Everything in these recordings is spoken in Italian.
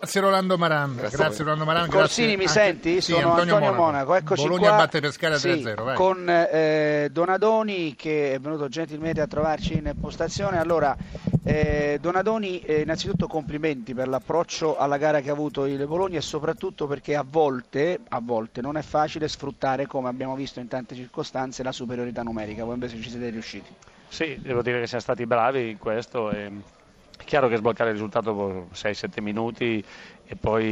Grazie Rolando Maran, grazie, grazie Rolando Maran. Corsini grazie mi anche... senti? Sì, Sono Antonio, Antonio Monaco. Monaco, eccoci Bologna qua. batte Pescara Sì, 3-0, vai. con eh, Donadoni che è venuto gentilmente a trovarci in postazione. Allora, eh, Donadoni, eh, innanzitutto complimenti per l'approccio alla gara che ha avuto il Bologna e soprattutto perché a volte, a volte non è facile sfruttare, come abbiamo visto in tante circostanze, la superiorità numerica. Voi invece ci siete riusciti. Sì, devo dire che siamo stati bravi in questo. E... Chiaro che sbloccare il risultato dopo 6-7 minuti e poi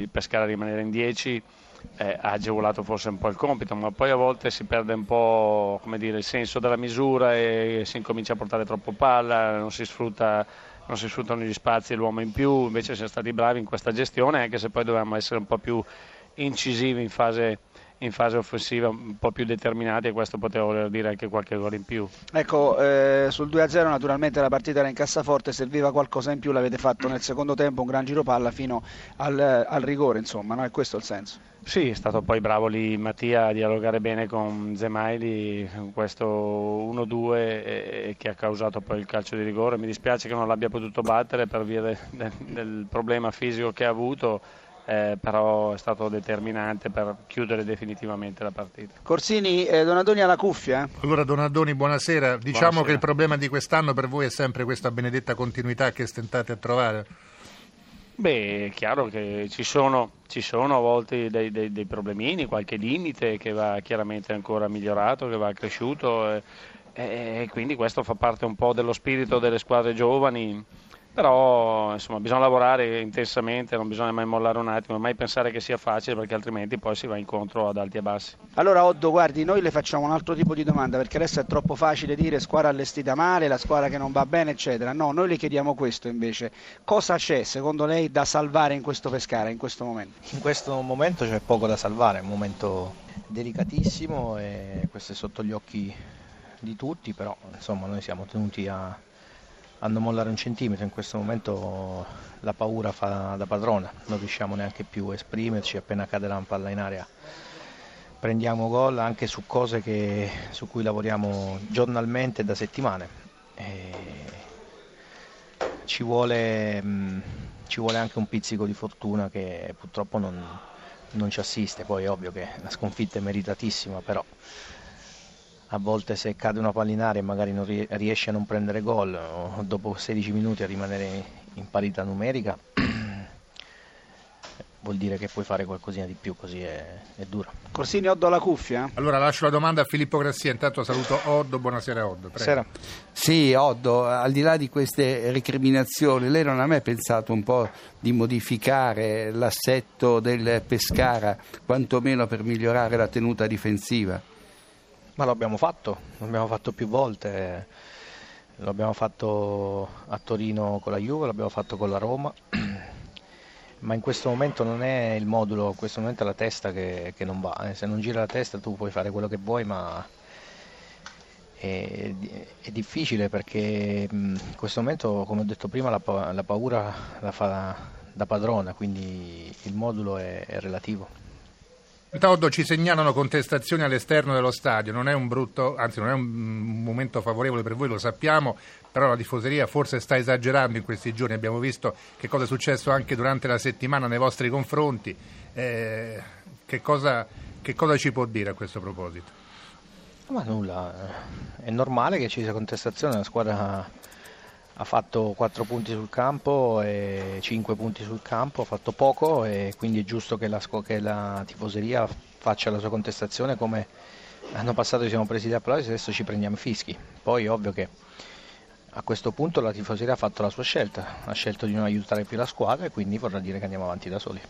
il Pescara rimanere in 10 eh, ha agevolato forse un po' il compito, ma poi a volte si perde un po' dire, il senso della misura e si incomincia a portare troppo palla, non si, sfrutta, non si sfruttano gli spazi e l'uomo in più, invece siamo stati bravi in questa gestione, anche se poi dovevamo essere un po' più incisivi in fase in fase offensiva un po' più determinati e questo poteva voler dire anche qualche gol in più. Ecco, eh, sul 2-0 naturalmente la partita era in cassaforte, serviva qualcosa in più, l'avete fatto nel secondo tempo, un gran giro palla fino al, al rigore, insomma, no? è questo il senso. Sì, è stato poi bravo lì Mattia a dialogare bene con Zemaili, questo 1-2 e, che ha causato poi il calcio di rigore. Mi dispiace che non l'abbia potuto battere per via de, de, del problema fisico che ha avuto eh, però è stato determinante per chiudere definitivamente la partita. Corsini, eh, Donadoni alla cuffia. Allora Donadoni, buonasera. Diciamo buonasera. che il problema di quest'anno per voi è sempre questa benedetta continuità che stentate a trovare? Beh, è chiaro che ci sono, ci sono a volte dei, dei, dei, problemini, qualche limite che va chiaramente ancora migliorato, che va cresciuto e, e quindi questo fa parte un po' dello spirito delle squadre giovani però insomma bisogna lavorare intensamente, non bisogna mai mollare un attimo, mai pensare che sia facile perché altrimenti poi si va incontro ad alti e bassi. Allora Oddo, guardi, noi le facciamo un altro tipo di domanda perché adesso è troppo facile dire squadra allestita male, la squadra che non va bene, eccetera. No, noi le chiediamo questo invece. Cosa c'è secondo lei da salvare in questo Pescara, in questo momento? In questo momento c'è poco da salvare, è un momento delicatissimo e questo è sotto gli occhi di tutti, però insomma noi siamo tenuti a a non mollare un centimetro, in questo momento la paura fa da padrona, non riusciamo neanche più a esprimerci, appena cade la palla in area prendiamo gol anche su cose che, su cui lavoriamo giornalmente da settimane. E ci, vuole, ci vuole anche un pizzico di fortuna che purtroppo non, non ci assiste, poi è ovvio che la sconfitta è meritatissima, però a volte se cade una palla in aria e magari non riesce a non prendere gol o dopo 16 minuti a rimanere in parità numerica vuol dire che puoi fare qualcosina di più, così è, è dura. Corsini, Oddo alla cuffia? Allora lascio la domanda a Filippo Grassia, intanto saluto Oddo, buonasera Oddo. Sera. Sì, Oddo, al di là di queste recriminazioni, lei non ha mai pensato un po' di modificare l'assetto del Pescara, quantomeno per migliorare la tenuta difensiva? Ma lo abbiamo fatto, l'abbiamo fatto più volte, l'abbiamo fatto a Torino con la Juve, l'abbiamo fatto con la Roma, ma in questo momento non è il modulo, in questo momento è la testa che, che non va, eh. se non gira la testa tu puoi fare quello che vuoi, ma è, è difficile perché in questo momento, come ho detto prima, la, la paura la fa da padrona, quindi il modulo è, è relativo. Toddo ci segnalano contestazioni all'esterno dello stadio, non è un brutto, anzi non è un momento favorevole per voi, lo sappiamo, però la tifoseria forse sta esagerando in questi giorni, abbiamo visto che cosa è successo anche durante la settimana nei vostri confronti, eh, che, cosa, che cosa ci può dire a questo proposito? Ma nulla, è normale che ci sia contestazione, la squadra ha fatto 4 punti sul campo e 5 punti sul campo, ha fatto poco e quindi è giusto che la, che la tifoseria faccia la sua contestazione come l'anno passato ci siamo presi gli applausi, adesso ci prendiamo fischi. Poi ovvio che a questo punto la tifoseria ha fatto la sua scelta, ha scelto di non aiutare più la squadra e quindi vorrà dire che andiamo avanti da soli.